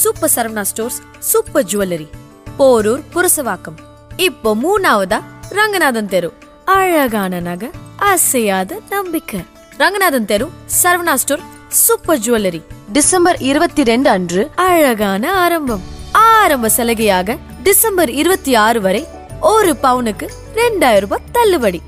Super Saravana stores super jewellery. Porur Purasawalkam. இப்போ மூணாவதா ரங்கநாதன் தெரு. அழகான நகை அசையாத நம்பிக்கை. ரங்கநாதன் தெரு Saravana store super jewellery. December இருபத்தி ரெண்டு அன்று அழகான ஆரம்பம். ஆரம்ப சலுகையாக டிசம்பர் இருபத்தி ஆறு வரை ஒரு பவுனுக்கு ரெண்டாயிரம் ரூபாய் தள்ளுபடி.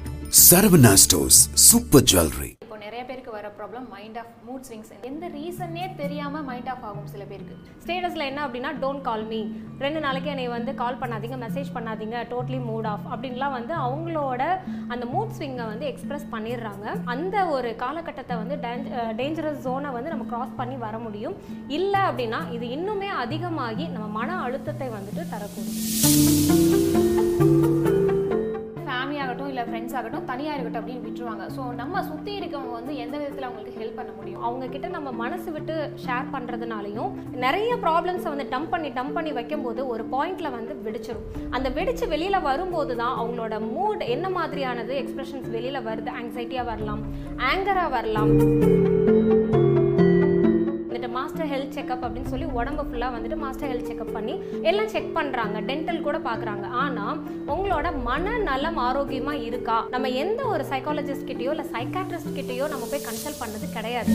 Saravana Stores Super Jewelry. நிறைய பேருக்கு வர problem mind of mood swings எந்த ரீசனே தெரியாமல் மைண்ட் ஆஃப் ஆகும் சில பேருக்கு. ஸ்டேட்டஸில் என்ன அப்படின்னா டோன்ட் கால் மீ ரெண்டு நாளைக்கு என்னை வந்து கால் பண்ணாதீங்க மெசேஜ் பண்ணாதீங்க டோட்லி மூட் ஆஃப் அப்படின்லாம் வந்து அவங்களோட அந்த மூட் ஸ்விங்கை வந்து எக்ஸ்பிரஸ் பண்ணிடுறாங்க. அந்த ஒரு காலகட்டத்தை வந்து டேஞ்சரஸ் ஜோனை வந்து நம்ம கிராஸ் பண்ணி வர முடியும். இல்லை அப்படின்னா இது இன்னுமே அதிகமாகி நம்ம மன அழுத்தத்தை வந்துட்டு தரக்கூடும். இல்லை ஃப்ரெண்ட்ஸ் ஆகட்டும் தனியாக இருக்கட்டும் அப்படின்னு விட்டுருவாங்க. ஸோ நம்ம சுற்றி இருக்கவங்க வந்து எந்த விதத்தில் அவங்களுக்கு ஹெல்ப் பண்ண முடியும்? அவங்க கிட்ட நம்ம மனசு விட்டு ஷேர் பண்ணுறதுனாலையும் நிறைய ப்ராப்ளம்ஸை வந்து டம்ப் பண்ணி டம்ப் பண்ணி வைக்கும்போது ஒரு பாயிண்ட்ல வந்து விடிச்சிடும் அந்த வெடிச்சு வெளியில் வரும்போது தான் அவங்களோட மூட் என்ன மாதிரியானது எக்ஸ்பிரஷன்ஸ் வெளியில் வருது? ஆங்ஸைட்டியாக வரலாம் ஆங்கராக வரலாம். மாஸ்டர் ஹெல்த் செக்அப் அப்படின்னு சொல்லி உடம்பு ஃபுல்லாக வந்துட்டு மாஸ்டர் ஹெல்த் செக்அப் பண்ணி எல்லாம் செக் பண்ணுறாங்க டென்டல் கூட பார்க்குறாங்க ஆனால் உங்களோட மனநலம் ஆரோக்கியமாக இருக்கா? நம்ம எந்த ஒரு சைக்காலஜிஸ்ட் கிட்டேயோ இல்லை சைக்காட்ரிஸ்ட் கிட்டேயோ நம்ம போய் கன்சல்ட் பண்ணது கிடையாது.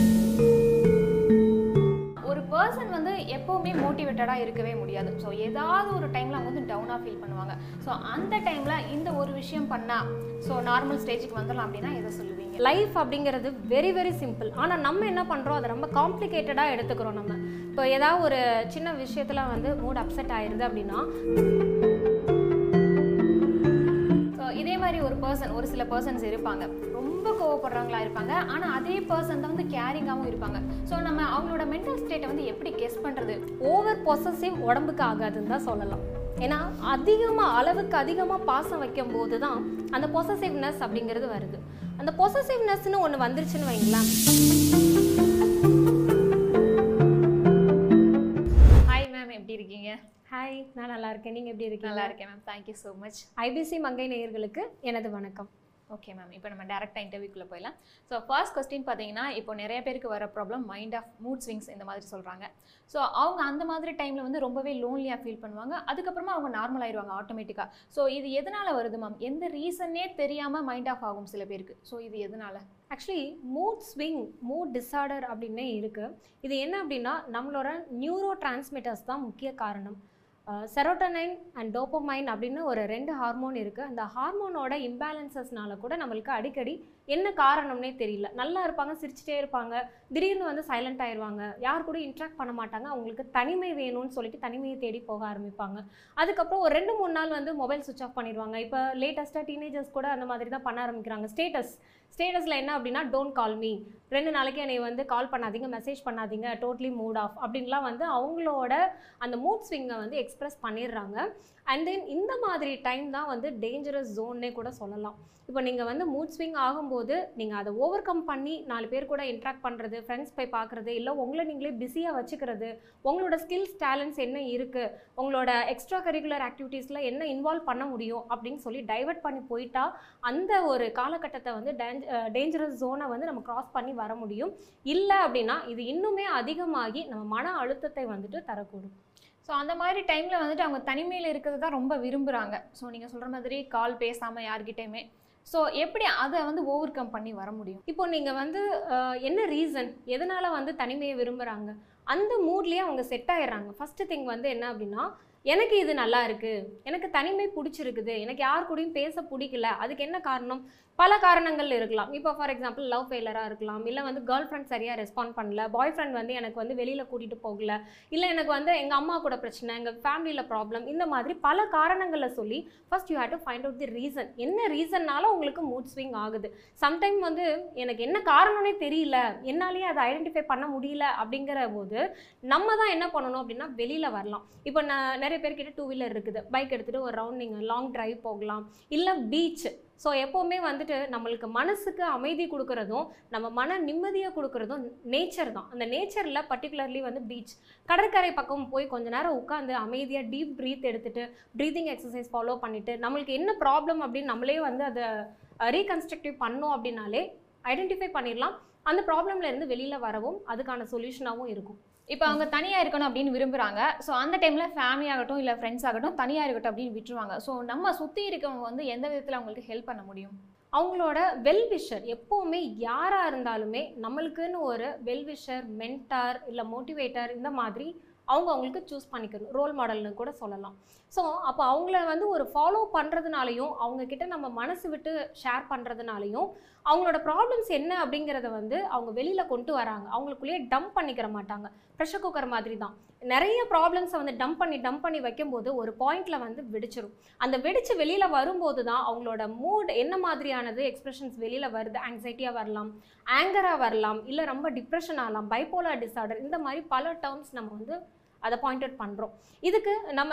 பர்சன் வந்து எப்போவுமே மோட்டிவேட்டடாக இருக்கவே முடியாது. ஸோ ஏதாவது ஒரு டைமில் அவங்க வந்து டவுனாக ஃபீல் பண்ணுவாங்க. ஸோ அந்த டைமில் இந்த ஒரு விஷயம் பண்ணால் ஸோ நார்மல் ஸ்டேஜுக்கு வந்துடலாம் அப்படின்னா எதை சொல்லுவீங்க? லைஃப் அப்படிங்கிறது வெரி வெரி சிம்பிள் ஆனால் நம்ம என்ன பண்ணுறோம் அதை ரொம்ப காம்ப்ளிகேட்டடாக எடுத்துக்கிறோம் நம்ம. இப்போ ஏதாவது ஒரு சின்ன விஷயத்தில் வந்து மூட் அப்செட் ஆயிடுது அப்படின்னா மாதிரி ஒரு பர்சன் ஒரு சில பர்சன்ஸ் இருப்பாங்க. ரொம்ப கோவப்படுறவங்களா இருப்பாங்க. ஆனால் அதே பர்சன் தான் வந்து கேரிங்காகவும் இருப்பாங்க. ஸோ நம்ம அவங்களோட மென்டல் ஸ்டேட்டை வந்து எப்படி கெஸ் பண்ணுறது ஓவர் பொசசிவ் உடம்புக்கு ஆகாதுன்னு தான் சொல்லலாம். ஏன்னா அதிகமாக அளவுக்கு அதிகமாக பாசம் வைக்கும் போது தான் அந்த பொசசிவ்னஸ் அப்படிங்கிறது வருது. அந்த பொசசிவ்னஸ்னு ஒன்று வந்துருச்சுன்னு வைங்களேன். ஹாய் நான் நல்லா இருக்கேன். நீங்கள் எப்படி இருக்கீங்க? நல்லா இருக்கேன் ma'am thank you so much IBC Mangai நேயர்களுக்கு எனது வணக்கம். ஓகே மேம் இப்போ நம்ம டேரெக்டாக இன்டர்வியூக்குள்ளே போயிடலாம். ஸோ ஃபர்ஸ்ட் கொஸ்டின் பார்த்தீங்கன்னா இப்போ நிறைய பேருக்கு வர problem mind of mood swings இந்த மாதிரி சொல்கிறாங்க ஸோ அவங்க அந்த மாதிரி டைமில் வந்து ரொம்பவே லோன்லியாக ஃபீல் பண்ணுவாங்க. அதுக்கப்புறமா அவங்க நார்மல் ஆயிடுவாங்க ஆட்டோமேட்டிக்காக ஸோ இது எதனால் வருது மேம் எந்த ரீசனே தெரியாமல் மைண்ட் ஆஃப் ஆகும் சில பேருக்கு. ஸோ இது எதனால்? Actually mood swing mood disorder அப்படின்னே இருக்குது இது என்ன அப்படின்னா நம்மளோட நியூரோ டிரான்ஸ்மிட்டர்ஸ் தான் முக்கிய காரணம். செரோட்டனைன் அண்ட் டோப்போமைன் அப்படின்னு ஒரு ரெண்டு ஹார்மோன் இருக்குது அந்த ஹார்மோனோட இம்பேலன்சஸ்னால கூட நம்மளுக்கு அடிக்கடி என்ன காரணம்னே தெரியல. நல்லா இருப்பாங்க சிரிச்சிட்டே இருப்பாங்க. திடீர்னு வந்து சைலண்ட் ஆயிடுவாங்க யார் கூட இன்ட்ராக்ட் பண்ண மாட்டாங்க. அவங்களுக்கு தனிமை வேணும்னு சொல்லிட்டு தனிமையை தேடி போக ஆரம்பிப்பாங்க. அதுக்கப்புறம் ஒரு ரெண்டு மூணு நாள் வந்து மொபைல் சுவிச் ஆஃப் பண்ணிடுவாங்க. இப்போ லேட்டஸ்ட்டாக டீனேஜர்ஸ் கூட அந்த மாதிரி தான் பண்ண ஆரம்பிக்கிறாங்க. ஸ்டேட்டஸ் ஸ்டேட்டஸில் என்ன அப்படின்னா டோன்ட் கால் மீ ரெண்டு நாளைக்கு என்னை வந்து கால் பண்ணாதீங்க மெசேஜ் பண்ணாதீங்க டோட்லி மூட் ஆஃப் அப்படின்லாம் வந்து அவங்களோட அந்த மூட் ஸ்விங்கை வந்து எக்ஸ்ப்ரெஸ் பண்ணிடுறாங்க. அண்ட் தென் இந்த மாதிரி டைம் தான் வந்து டேஞ்சரஸ் ஜோன்னே கூட சொல்லலாம். இப்போ நீங்கள் வந்து மூட் ஸ்விங் ஆகும்போது போது நீங்கள் அதை ஓவர் கம் பண்ணி நாலு பேர் கூட இன்ட்ராக்ட் பண்ணுறது ஃப்ரெண்ட்ஸ் போய் பார்க்குறது இல்லை உங்களை நீங்களே பிஸியாக வச்சுக்கிறது உங்களோட ஸ்கில்ஸ் டேலண்ட்ஸ் என்ன இருக்குது உங்களோட எக்ஸ்ட்ரா கரிக்குலர் ஆக்டிவிட்டீஸில் என்ன இன்வால்வ் பண்ண முடியும் அப்படின்னு சொல்லி டைவர்ட் பண்ணி போயிட்டா அந்த ஒரு காலகட்டத்தை வந்து டேஞ்சரஸ் ஜோனை வந்து நம்ம கிராஸ் பண்ணி வர முடியும். இல்லை அப்படின்னா இது இன்னுமே அதிகமாகி நம்ம மன அழுத்தத்தை வந்துட்டு தரக்கூடும். ஸோ அந்த மாதிரி டைமில் வந்துட்டு அவங்க தனிமையில் இருக்கிறது தான் ரொம்ப விரும்புகிறாங்க ஸோ நீங்கள் சொல்கிற மாதிரி கால் பேசாமல் யார்கிட்டயுமே. ஸோ எப்படி அதை வந்து ஓவர் கம் பண்ணி வர முடியும்? இப்போ நீங்கள் வந்து என்ன ரீசன் எதனால் வந்து தனிமையை விரும்புகிறாங்க அந்த மூட்லேயே அவங்க செட் ஆயிடுறாங்க. ஃபஸ்ட்டு திங் வந்து என்ன அப்படின்னா எனக்கு இது நல்லா இருக்கு. எனக்கு தனிமை பிடிச்சிருக்குது. எனக்கு யார் கூடயும் பேச பிடிக்கல. அதுக்கு என்ன காரணம்? பல காரணங்கள் இருக்கலாம். இப்போ ஃபார் எக்ஸாம்பிள் லவ் ஃபெயிலராக இருக்கலாம். இல்லை வந்து கேர்ள் ஃப்ரெண்ட் சரியாக ரெஸ்பாண்ட் பண்ணல. பாய் ஃப்ரெண்ட் வந்து எனக்கு வந்து வெளியில் கூட்டிகிட்டு போகல. இல்லை எனக்கு வந்து எங்கள் அம்மா கூட பிரச்சனை எங்கள் ஃபேமிலியில் ப்ராப்ளம் இந்த மாதிரி பல காரணங்களை சொல்லி first you have to find out the reason என்ன ரீசன்னால உங்களுக்கு மூட் ஸ்விங் ஆகுது? சம்டைம் வந்து எனக்கு என்ன காரணம்னே தெரியல. என்னாலேயே அதை ஐடென்டிஃபை பண்ண முடியல அப்படிங்கிற போது நம்ம தான் என்ன பண்ணணும் அப்படின்னா வெளியில் வரலாம். இப்போ நான் நிறைய பேர்கிட்ட டூ வீலர் இருக்குது. பைக் எடுத்துகிட்டு ஒரு ரவுண்ட் நீங்கள் லாங் ட்ரைவ் போகலாம். இல்லை பீச் ஸோ எப்போவுமே வந்துட்டு நம்மளுக்கு மனசுக்கு அமைதி கொடுக்குறதும் நம்ம மன நிம்மதியை கொடுக்குறதும் நேச்சர் தான். அந்த நேச்சரில் பர்டிகுலர்லி வந்து பீச் கடற்கரை பக்கம் போய் கொஞ்ச நேரம் உட்காந்து அமைதியாக டீப் ப்ரீத் எடுத்துகிட்டு ப்ரீதிங் எக்ஸசைஸ் ஃபாலோ பண்ணிவிட்டு நம்மளுக்கு என்ன ப்ராப்ளம் அப்படின்னு நம்மளே வந்து அதை ரீகன்ஸ்ட்ரக்டிவ் பண்ணோம் அப்படின்னாலே ஐடென்டிஃபை பண்ணிடலாம். அந்த ப்ராப்ளம்ல இருந்து வெளியில் வரவும் அதுக்கான சொல்யூஷனாகவும் இருக்கும். இப்போ அவங்க தனியாக இருக்கணும் அப்படின்னு விரும்புகிறாங்க ஸோ அந்த டைமில் ஃபேமிலி ஆகட்டும் இல்லை ஃப்ரெண்ட்ஸ் ஆகட்டும் தனியாக இருக்கட்டும் அப்படின்னு விட்டுருவாங்க. ஸோ நம்ம சுற்றி இருக்கவங்க வந்து எந்த விதத்தில் அவங்களுக்கு ஹெல்ப் பண்ண முடியும்? அவங்களோட வெல்விஷர் எப்போவுமே யாராக இருந்தாலுமே நம்மளுக்குன்னு ஒரு வெல்விஷர் மென்டார் இல்லை மோட்டிவேட்டர் இந்த மாதிரி அவங்க அவங்களுக்கு சூஸ் பண்ணிக்கணும். ரோல் மாடல்னு கூட சொல்லலாம். ஸோ அப்போ அவங்கள வந்து ஒரு ஃபாலோ பண்ணுறதுனாலையும் அவங்கக்கிட்ட நம்ம மனசு விட்டு ஷேர் பண்ணுறதுனாலையும் அவங்களோட ப்ராப்ளம்ஸ் என்ன அப்படிங்கிறத வந்து அவங்க வெளியில் கொண்டு வராங்க. அவங்களுக்குள்ளேயே டம்ப் பண்ணிக்கிற மாட்டாங்க. ப்ரெஷர் குக்கர் மாதிரி தான் நிறைய ப்ராப்ளம்ஸை வந்து டம்ப் பண்ணி டம்ப் பண்ணி வைக்கும்போது ஒரு பாயிண்டில் வந்து வெடிச்சிடும் அந்த வெடிச்சு வெளியில் வரும்போது தான் அவங்களோட மூட் என்ன மாதிரியானது எக்ஸ்பிரஷன்ஸ் வெளியில் வருது. ஆங்ஸைட்டியாக வரலாம் ஆங்கராக வரலாம் இல்லை ரொம்ப டிப்ரெஷன் ஆகலாம் பைப்போலா டிஸார்டர் இந்த மாதிரி பல டேர்ம்ஸ் நம்ம வந்து அதை பாயிண்ட் அவுட் பண்ணுறோம் இதுக்கு நம்ம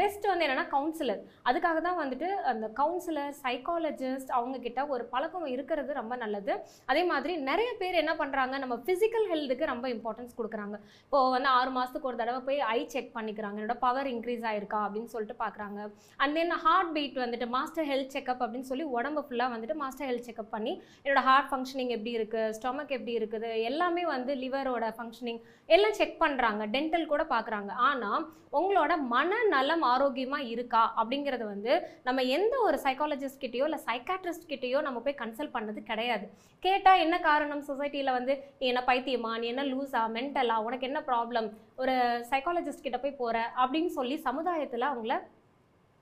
பெஸ்ட் வந்து என்னென்னா கவுன்சிலர் அதுக்காக தான் வந்துட்டு அந்த கவுன்சிலர் சைக்காலஜிஸ்ட் அவங்கக்கிட்ட ஒரு பழக்கம் இருக்கிறது ரொம்ப நல்லது. அதே மாதிரி நிறைய பேர் என்ன பண்ணுறாங்க நம்ம ஃபிசிக்கல் ஹெல்த்துக்கு ரொம்ப இம்பார்ட்டன்ஸ் கொடுக்குறாங்க. இப்போது வந்து ஆறு மாதத்துக்கு ஒரு தடவை போய் ஐ செக் பண்ணிக்கிறாங்க. என்னோட பவர் இன்க்ரீஸ் ஆயிருக்கா அப்படின்னு சொல்லிட்டு பார்க்குறாங்க. அண்ட் தென் ஹார்ட் பீட் வந்துட்டு மாஸ்டர் ஹெல்த் செக்அப் அப்படின்னு சொல்லி உடம்பு ஃபுல்லாக வந்துட்டு மாஸ்டர் ஹெல்த் செக்அப் பண்ணி என்னோட ஹார்ட் ஃபங்க்ஷனிங் எப்படி இருக்குது ஸ்டொமக் எப்படி இருக்குது எல்லாமே வந்து லிவரோட ஃபங்க்ஷனிங் எல்லாம் செக் பண்ணுறாங்க டென்டல் கூட பார்க்குறாங்க ஆனால் உங்களோட மனநலம் ஆரோக்கியமாக இருக்கா? அப்படிங்கிறது வந்து நம்ம எந்த ஒரு சைக்காலஜிஸ்ட் கிட்டேயோ இல்லை சைக்காட்ரிஸ்ட் கிட்டேயோ நம்ம போய் கன்சல்ட் பண்ணது கிடையாது. கேட்டால் என்ன காரணம்? சொசைட்டியில் வந்து நீ என்ன பைத்தியமா? நீ என்ன லூஸா மென்டலா உனக்கு என்ன ப்ராப்ளம் ஒரு சைக்காலஜிஸ்ட் கிட்ட போய் போகிற அப்படின்னு சொல்லி சமுதாயத்தில் அவங்கள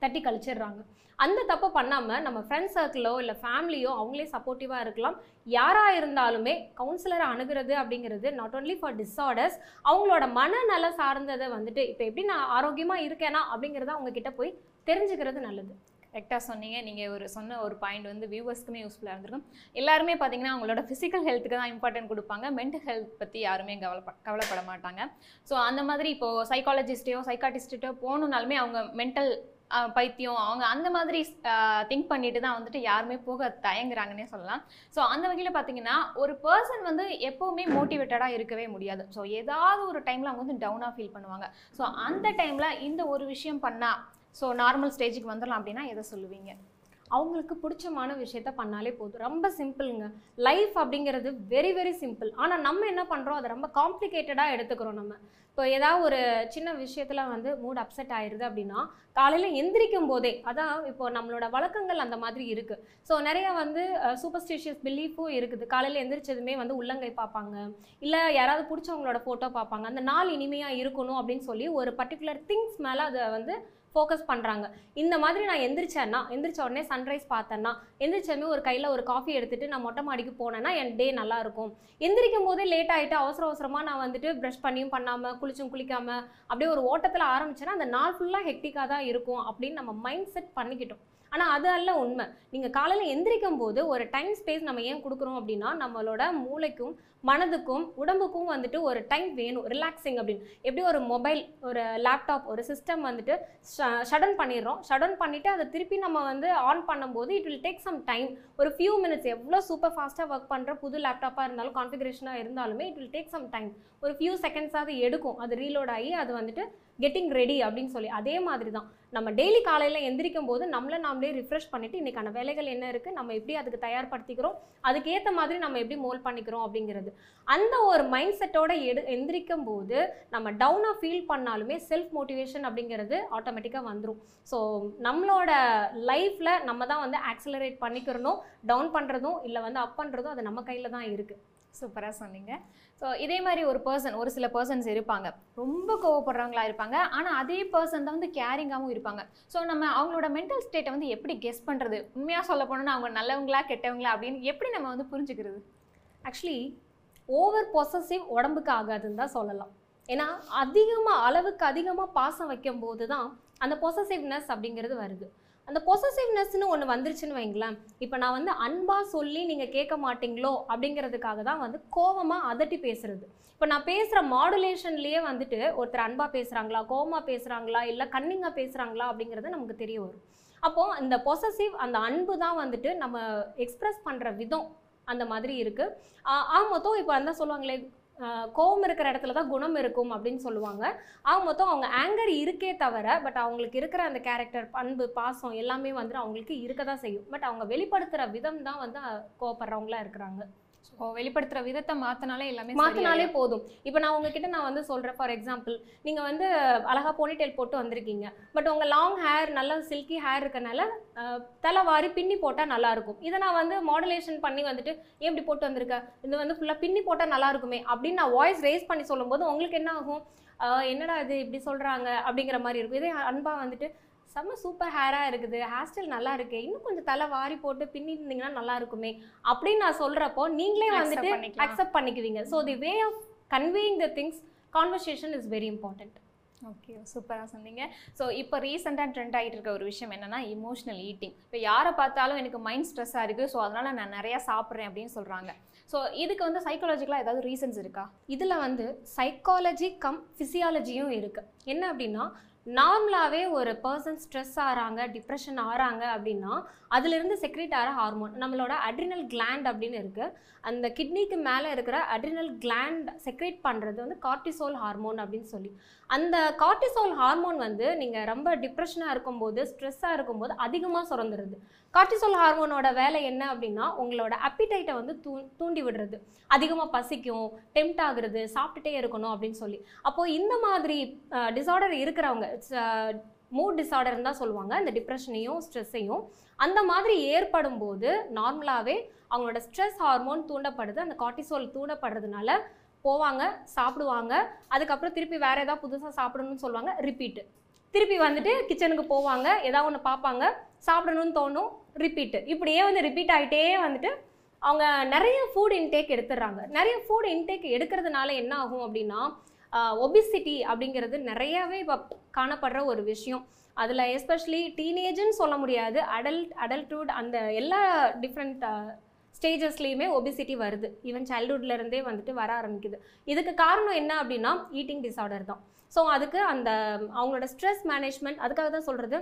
தட்டி கழிச்சிடுறாங்க. அந்த தப்பை பண்ணாமல் நம்ம ஃப்ரெண்ட்ஸ் சர்க்கிளோ இல்லை ஃபேமிலியோ அவங்களே சப்போர்ட்டிவாக இருக்கலாம். யாராக இருந்தாலுமே கவுன்சிலரை அணுகிறது அப்படிங்கிறது நாட் ஓன்லி ஃபார் டிஸார்டர்ஸ் அவங்களோட மனநல சார்ந்ததை வந்துட்டு இப்போ எப்படி நான் ஆரோக்கியமாக இருக்கேனா அப்படிங்கிறத அவங்கக்கிட்ட போய் தெரிஞ்சுக்கிறது நல்லது. கரெக்டாக சொன்னீங்க. நீங்கள் ஒரு சொன்ன ஒரு பாயிண்ட் வந்து வியூவர்ஸ்க்குமே யூஸ்ஃபுல்லாக இருந்திருக்கும். எல்லாருமே பார்த்தீங்கன்னா அவங்களோட ஃபிசிக்கல் ஹெல்த்துக்கு தான் இம்பார்ட்டன்ட் கொடுப்பாங்க. மென்டல் ஹெல்த் பற்றி யாருமே கவலைப்ப கவலைப்பட மாட்டாங்க. ஸோ அந்த மாதிரி இப்போது சைக்காலஜிஸ்ட்டையோ சைக்காட்டிஸ்ட்டோ போகணுன்னாலுமே அவங்க மென்டல் பைத்தியம் அவங்க அந்த மாதிரி திங்க் பண்ணிட்டு தான் வந்துட்டு யாருமே போக தயங்குறாங்கன்னே சொல்லலாம். ஸோ அந்த வகையில் பார்த்தீங்கன்னா ஒரு பர்சன் வந்து எப்போவுமே மோட்டிவேட்டடாக இருக்கவே முடியாது. ஸோ ஏதாவது ஒரு டைமில் அவங்க வந்து டவுனாக ஃபீல் பண்ணுவாங்க. ஸோ அந்த டைமில் இந்த ஒரு விஷயம் பண்ணால் ஸோ நார்மல் ஸ்டேஜுக்கு வந்துடலாம் அப்படின்னா எதை சொல்லுவீங்க? அவங்களுக்கு பிடிச்சமான விஷயத்த பண்ணாலே போதும். ரொம்ப சிம்பிளுங்க. லைஃப் அப்படிங்கிறது வெரி வெரி சிம்பிள் ஆனால் நம்ம என்ன பண்ணுறோம் அதை ரொம்ப காம்ப்ளிகேட்டடாக எடுத்துக்கிறோம் நம்ம. இப்போ ஏதாவது ஒரு சின்ன விஷயத்தில் வந்து மூட் அப்செட் ஆயிடுது அப்படின்னா காலையில் எந்திரிக்கும் போதே அதான் இப்போ நம்மளோட வழக்கங்கள் அந்த மாதிரி இருக்குது ஸோ நிறைய வந்து சூப்பர்ஸ்டிஷியஸ் பிலீஃபும் இருக்குது. காலையில் எந்திரிச்சதுமே வந்து உள்ளங்கை பார்ப்பாங்க. இல்லை யாராவது பிடிச்சவங்களோட ஃபோட்டோ பார்ப்பாங்க. அந்த நாள் இனிமையாக இருக்கணும் அப்படின்னு சொல்லி ஒரு பர்டிகுலர் திங்ஸ் மேலே அதை வந்து ஃபோக்கஸ் பண்ணுறாங்க இந்த மாதிரி நான் எந்திரிச்சேன்னா எந்திரிச்ச உடனே சன்ரைஸ் பார்த்தேன்னா எந்திரிச்சமே ஒரு கையில் ஒரு காஃபி எடுத்துகிட்டு நான் மொட்டை மாடிக்கு போனேன்னா என் டே நல்லாயிருக்கும் எந்திரிக்கும் போதே லேட் ஆகிட்டு அவசர அவசரமாக நான் வந்துட்டு ப்ரஷ் பண்ணியும் பண்ணாமல் குளிச்சும் குளிக்காமல் அப்படியே ஒரு ஓட்டத்தில் ஆரம்பிச்சேன்னா அந்த நாள் ஃபுல்லாக ஹெக்டிக்காக தான் இருக்கும் அப்படின்னு நம்ம மைண்ட் செட் பண்ணிக்கிட்டோம். ஆனால் அது அல்ல உண்மை. நீங்கள் காலையில் எந்திரிக்கும் போது ஒரு டைம் ஸ்பேஸ் நம்ம ஏன் கொடுக்குறோம் அப்படின்னா நம்மளோட மூளைக்கும் மனதுக்கும் உடம்புக்கும் வந்துட்டு ஒரு டைம் வேணும். ரிலாக்ஸிங் அப்படின்னு. எப்படி ஒரு மொபைல் ஒரு லேப்டாப் ஒரு சிஸ்டம் வந்துட்டு ஷடன் பண்ணிடுறோம். ஷடன் பண்ணிவிட்டு அதை திருப்பி நம்ம வந்து ஆன் பண்ணும்போது it will take some time ஒரு ஃபியூ மினிட்ஸ் எவ்வளோ சூப்பர் ஃபாஸ்ட்டாக ஒர்க் பண்ணுற புது லேப்டாப்பாக இருந்தாலும் கான்ஃபிகரேஷனாக இருந்தாலுமே it will take some time ஒரு ஃபியூ செகண்ட்ஸாவது எடுக்கும். அது ரீலோட் ஆகி அது வந்துட்டு கெட்டிங் ரெடி அப்படின்னு சொல்லி அதே மாதிரி தான் நம்ம டெய்லி காலையில் எந்திரிக்கும் போது நம்மளை நாமளே ரிஃப்ரெஷ் பண்ணிவிட்டு இன்றைக்கான வேலைகள் என்ன இருக்குது நம்ம எப்படி அதுக்கு தயார்படுத்திக்கிறோம் அதுக்கேற்ற மாதிரி நம்ம எப்படி மோல் பண்ணிக்கிறோம் அப்படிங்கிறது. அந்த ஒரு மைண்ட் செட்டோட எடு எந்திரிக்கும் போது நம்ம டவுனாக ஃபீல் பண்ணாலுமே செல்ஃப் மோட்டிவேஷன் அப்படிங்கிறது ஆட்டோமேட்டிக்காக வந்துடும் ஸோ நம்மளோட லைஃப்பில் நம்ம தான் வந்து ஆக்சிலரேட் பண்ணிக்கிறணும் டவுன் பண்ணுறதும் இல்லை வந்து அப் பண்ணுறதும் அது நம்ம கையில் தான் இருக்குது சூப்பராக சொன்னீங்க. ஸோ இதே மாதிரி ஒரு பர்சன் ஒரு சில பர்சன்ஸ் இருப்பாங்க. ரொம்ப கோவப்படுறவங்களா இருப்பாங்க. ஆனால் அதே பர்சன் தான் வந்து கேரிங்காகவும் இருப்பாங்க. ஸோ நம்ம அவங்களோட மென்டல் ஸ்டேட்டை வந்து எப்படி கெஸ் பண்ணுறது உண்மையாக சொல்ல போனோம்னா அவங்க நல்லவங்களா கெட்டவங்களா அப்படின்னு எப்படி நம்ம வந்து புரிஞ்சுக்கிறது? ஆக்சுவலி ஓவர் பொசசிவ் உடம்புக்கு ஆகாதுன்னு தான் சொல்லலாம். ஏன்னா அதிகமாக அளவுக்கு அதிகமாக பாசம் வைக்கும்போது தான் அந்த பொசசிவ்னஸ் அப்படிங்கிறது வருது. அந்த பொசசிவ்னஸ்னு ஒன்று வந்துருச்சுன்னு வைங்களேன். இப்போ நான் வந்து அன்பாக சொல்லி நீங்கள் கேட்க மாட்டீங்களோ அப்படிங்கிறதுக்காக தான் வந்து கோவமாக அதட்டி பேசுறது. இப்போ நான் பேசுகிற மாடுலேஷன்லேயே வந்துட்டு ஒருத்தர் அன்பாக பேசுகிறாங்களா கோவமாக பேசுகிறாங்களா இல்லை கன்னிங்காக பேசுகிறாங்களா அப்படிங்கிறது நமக்கு தெரிய வரும். அப்போது இந்த பொசசிவ் அந்த அன்பு தான் வந்துட்டு நம்ம எக்ஸ்பிரஸ் பண்ணுற விதம் அந்த மாதிரி இருக்குது ஆக மொத்தம் இப்போ அந்த சொல்லுவாங்களே கோபம் இருக்கிற இடத்துல தான் குணம் இருக்கும் அப்படின்னு சொல்லுவாங்க. ஆக மொத்தம் அவங்க ஆங்கர் இருக்கே தவிர பட் அவங்களுக்கு இருக்கிற அந்த கேரக்டர் பண்பு பாசம் எல்லாமே வந்துட்டு அவங்களுக்கு இருக்க தான் செய்யும். பட் அவங்க வெளிப்படுத்துகிற விதம் தான் வந்து கோவப்படுறவங்களா இருக்கிறாங்க. ஸோ வெளிப்படுத்துற விதத்தை மாத்தினாலே எல்லாமே மாத்தினாலே போதும். இப்போ நான் உங்ககிட்ட நான் வந்து சொல்றேன் ஃபார் எக்ஸாம்பிள் நீங்க வந்து அழகா போனிடெயில் போட்டு வந்திருக்கீங்க. பட் உங்க லாங் ஹேர் நல்ல சில்கி ஹேர் இருக்கனால தலை வாரி பின்னி போட்டா நல்லா இருக்கும் இதை நான் வந்து மாடுலேஷன் பண்ணி வந்துட்டு ஏன் இப்படி போட்டு வந்திருக்க? இது வந்து ஃபுல்லா பின்னி போட்டா நல்லா இருக்குமே அப்படின்னு நான் வாய்ஸ் ரேஸ் பண்ணி சொல்லும்போது உங்களுக்கு என்ன ஆகும்? என்னடா இது இப்படி சொல்றாங்க அப்படிங்கிற மாதிரி இருக்கும். இதே அன்பா வந்துட்டு செம்ம சூப்பர் ஹேராக இருக்குது. ஹேர் ஸ்டைல் நல்லா இருக்கு. இன்னும் கொஞ்சம் தலை வாரி போட்டு பின்னி இருந்தீங்கன்னா நல்லா இருக்குமே. அப்படின்னு நான் சொல்றப்போ நீங்களே Accept வந்துட்டு. Accept பண்ணிக்குவீங்க. So the way of conveying the things conversation is very important okay சூப்பராக சொன்னீங்க. ஸோ இப்போ ரீசெண்டாக ட்ரெண்ட் ஆகிட்டு இருக்க ஒரு விஷயம் என்னன்னா இமோஷனல் ஈட்டிங் இப்போ யாரை பார்த்தாலும் எனக்கு மைண்ட் ஸ்ட்ரெஸ்ஸாக இருக்குது ஸோ அதனால் நான் நிறையா சாப்பிட்றேன் அப்படின்னு சொல்கிறாங்க ஸோ இதுக்கு வந்து சைக்காலஜிக்கலாக ஏதாவது ரீசன்ஸ் இருக்கா? இதில் வந்து சைக்காலஜி கம் ஃபிசியாலஜியும் இருக்குது என்ன அப்படின்னா நார்மலாகவே ஒரு பர்சன் ஸ்ட்ரெஸ் ஆகிறாங்க டிப்ரெஷன் ஆகிறாங்க அப்படின்னா அதுலேருந்து செக்ரேட் ஆகிற ஹார்மோன் நம்மளோட அட்ரினல் கிளாண்ட் அப்படின்னு இருக்குது அந்த கிட்னிக்கு மேலே இருக்கிற அட்ரினல் கிளாண்ட் செக்ரேட் பண்ணுறது வந்து கார்டிசோல் ஹார்மோன் அப்படின்னு சொல்லி. அந்த கார்டிசோல் ஹார்மோன் வந்து நீங்கள் ரொம்ப டிப்ரெஷனாக இருக்கும்போது ஸ்ட்ரெஸ்ஸாக இருக்கும்போது அதிகமாக சுரந்துருது. கார்டிசோல் ஹார்மோனோட வேலை என்ன அப்படின்னா உங்களோட அப்பிடைட்டை வந்து தூ தூண்டி விடுறது. அதிகமாக பசிக்கும் டெம்ட் ஆகுறது சாப்பிட்டுட்டே இருக்கணும் அப்படின்னு சொல்லி. அப்போது இந்த மாதிரி டிசார்டர் இருக்கிறவங்க மூட் டிசார்டர்னு தான் சொல்லுவாங்க. இந்த டிப்ரெஷனையும் ஸ்ட்ரெஸ்ஸையும் அந்த மாதிரி ஏற்படும் போது நார்மலாகவே அவங்களோட ஸ்ட்ரெஸ் ஹார்மோன் தூண்டப்படுது. அந்த கார்டிசோல் தூண்டப்படுறதுனால போவாங்க சாப்பிடுவாங்க. அதுக்கப்புறம் திருப்பி வேற ஏதாவது புதுசாக சாப்பிடணும்னு சொல்லுவாங்க ரிப்பீட்டு திருப்பி வந்துட்டு கிச்சனுக்கு போவாங்க ஏதாவது ஒன்று பார்ப்பாங்க சாப்பிடணும்னு தோணும் ரிப்பீட்டு இப்படியே வந்து ரிப்பீட் ஆகிட்டே வந்துட்டு அவங்க நிறைய ஃபுட் இன்டேக் எடுத்துடுறாங்க. நிறைய ஃபுட் இன்டேக் எடுக்கிறதுனால என்ன ஆகும் அப்படின்னா ஒபிசிட்டி அப்படிங்கிறது நிறையவே இப்போ காணப்படுற ஒரு விஷயம். அதில் எஸ்பெஷலி டீனேஜுன்னு சொல்ல முடியாது. அடல்ட் அடல்ட்ஹுட் அந்த எல்லா டிஃப்ரெண்ட் ஸ்டேஜஸ்லேயுமே ஒபிசிட்டி வருது. ஈவன் சைல்ட்ஹுட்ல இருந்தே வந்துட்டு வர ஆரம்பிக்குது. இதுக்கு காரணம் என்ன அப்படின்னா ஈட்டிங் டிசார்டர் தான். ஸோ அதுக்கு அந்த அவங்களோட ஸ்ட்ரெஸ் மேனேஜ்மெண்ட் அதுக்காக தான் சொல்கிறது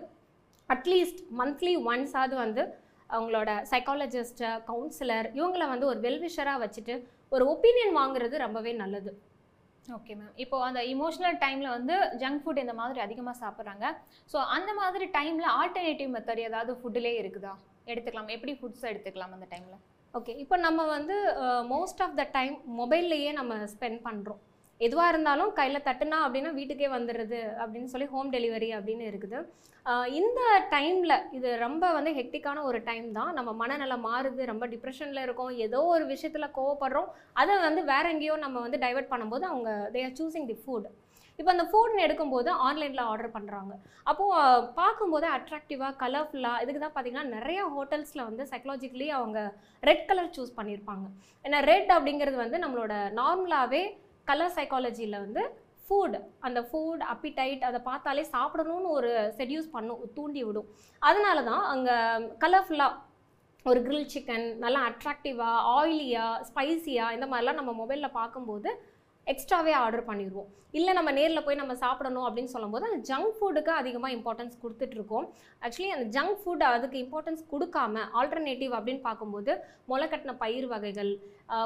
அட்லீஸ்ட் மந்த்லி ஒன்ஸ் அது வந்து அவங்களோட சைக்காலஜிஸ்ட்டு கவுன்சிலர் இவங்கள வந்து ஒரு வெல்விஷராக வச்சுட்டு ஒரு ஒப்பீனியன் வாங்குறது ரொம்பவே நல்லது. ஓகே மேம் இப்போ அந்த இமோஷனல் டைமில் வந்து ஜங்க் ஃபுட் இந்த மாதிரி அதிகமாக சாப்பிட்றாங்க. ஸோ அந்த மாதிரி டைமில் ஆல்டர்னேட்டிவ் மெத்தட் ஏதாவது ஃபுட்டிலே இருக்குதா? எடுத்துக்கலாம். எப்படி ஃபுட்ஸ் எடுத்துக்கலாம் அந்த டைமில் ஓகே இப்போ நம்ம வந்து மோஸ்ட் ஆஃப் த டைம் மொபைல்லையே நம்ம ஸ்பெண்ட் பண்ணுறோம் எதுவாக இருந்தாலும் கையில் தட்டுனா அப்படின்னா வீட்டுக்கே வந்துடுது அப்படின்னு சொல்லி ஹோம் டெலிவரி அப்படின்னு இருக்குது. இந்த டைமில் இது ரொம்ப வந்து ஹெக்டிக்கான ஒரு டைம் தான். நம்ம மனநலம் மாறுது ரொம்ப டிப்ரெஷனில் இருக்கோம் ஏதோ ஒரு விஷயத்தில் கோவப்படுறோம். அதை வந்து வேற எங்கேயோ நம்ம வந்து டைவர்ட் பண்ணும்போது அவங்க they are choosing the food இப்போ அந்த ஃபுட்னு எடுக்கும்போது ஆன்லைனில் ஆர்டர் பண்ணுறாங்க அப்போது பார்க்கும்போது அட்ராக்டிவாக கலர்ஃபுல்லாக இதுக்கு தான் பார்த்தீங்கன்னா நிறைய ஹோட்டல்ஸில் வந்து சைக்கலாஜிக்கலி அவங்க ரெட் கலர் சூஸ் பண்ணியிருப்பாங்க ஏன்னா ரெட் அப்படிங்கிறது வந்து நம்மளோட நார்மலாகவே கலர் சைக்காலஜியில் வந்து ஃபுட் அந்த ஃபுட் அப்பிடைட் அதை பார்த்தாலே சாப்பிடணும்னு ஒரு செடியூஸ் பண்ணும் தூண்டி விடும். அதனால தான் அங்கே கலர்ஃபுல்லாக ஒரு கிரில் சிக்கன் நல்லா அட்ராக்டிவாக ஆயிலியாக ஸ்பைசியாக இந்த மாதிரிலாம் நம்ம மொபைலில் பார்க்கும்போது எக்ஸ்ட்ராவே ஆர்டர் பண்ணிடுவோம் இல்லை நம்ம நேரில் போய் நம்ம சாப்பிடணும் அப்படின்னு சொல்லும்போது அந்த ஜங்க் ஃபுட்டுக்கு அதிகமாக இம்பார்ட்டன்ஸ் கொடுத்துட்ருக்கோம். ஆக்சுவலி அந்த ஜங்க் ஃபுட் அதுக்கு இம்பார்ட்டன்ஸ் கொடுக்காம ஆல்டர்னேட்டிவ் அப்படின்னு பார்க்கும்போது முளைக்கட்டின பயிர் வகைகள்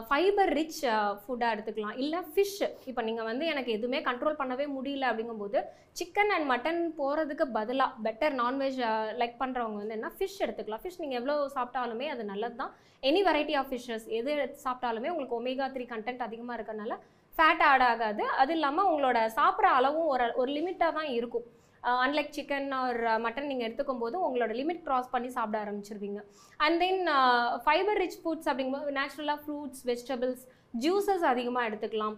ஃபைபர் ரிச் ஃபுட்டாக எடுத்துக்கலாம். இல்லை ஃபிஷ் இப்போ நீங்கள் வந்து எனக்கு எதுவுமே கண்ட்ரோல் பண்ணவே முடியல அப்படிங்கும்போது சிக்கன் அண்ட் மட்டன் போகிறதுக்கு பதிலாக பெட்டர் நான்வெஜ் லைக் பண்ணுறவங்க வந்து என்ன ஃபிஷ் எடுத்துக்கலாம். ஃபிஷ் நீங்கள் எவ்வளோ சாப்பிட்டாலுமே அது நல்லது தான் எனி வெரைட்டி ஆஃப் ஃபிஷ்ஷஸ் எது எடுத்து சாப்பிட்டாலுமே உங்களுக்கு ஒமேகா த்ரீ கண்டென்ட் அதிகமாக இருக்கறனால ஃபேட் ஆட் ஆகாது. அது இல்லாமல் உங்களோட சாப்பிட்ற அளவும் ஒரு ஒரு லிமிட்டாக தான் இருக்கும். அன்லைக் சிக்கன் ஆர் மட்டன் நீங்கள் எடுத்துக்கும் போது உங்களோட லிமிட் க்ராஸ் பண்ணி சாப்பிட ஆரம்பிச்சிருவீங்க. And then fibre rich foods அப்படிங்கும்போது நேச்சுரலாக ஃப்ரூட்ஸ் வெஜிடபிள்ஸ் ஜூஸஸ் அதிகமாக எடுத்துக்கலாம்.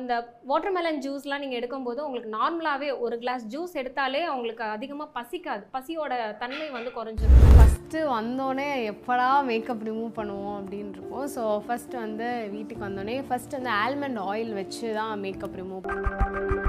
இந்த வாட்டர்மெலன் ஜூஸ்லாம் நீங்கள் எடுக்கும்போது உங்களுக்கு நார்மலாகவே ஒரு கிளாஸ் ஜூஸ் எடுத்தாலே அவங்களுக்கு அதிகமாக பசிக்காது. பசியோட தன்மை வந்து குறைஞ்சிரும். ஃபஸ்ட்டு வந்தோடனே எப்படா மேக்கப் ரிமூவ் பண்ணுவோம் அப்படின்னு இருக்கும் ஸோ ஃபஸ்ட்டு வந்து வீட்டுக்கு வந்தோடனே ஃபஸ்ட்டு வந்து ஆல்மண்ட் ஆயில் வச்சு தான் மேக்கப் ரிமூவ் பண்ணுவோம்.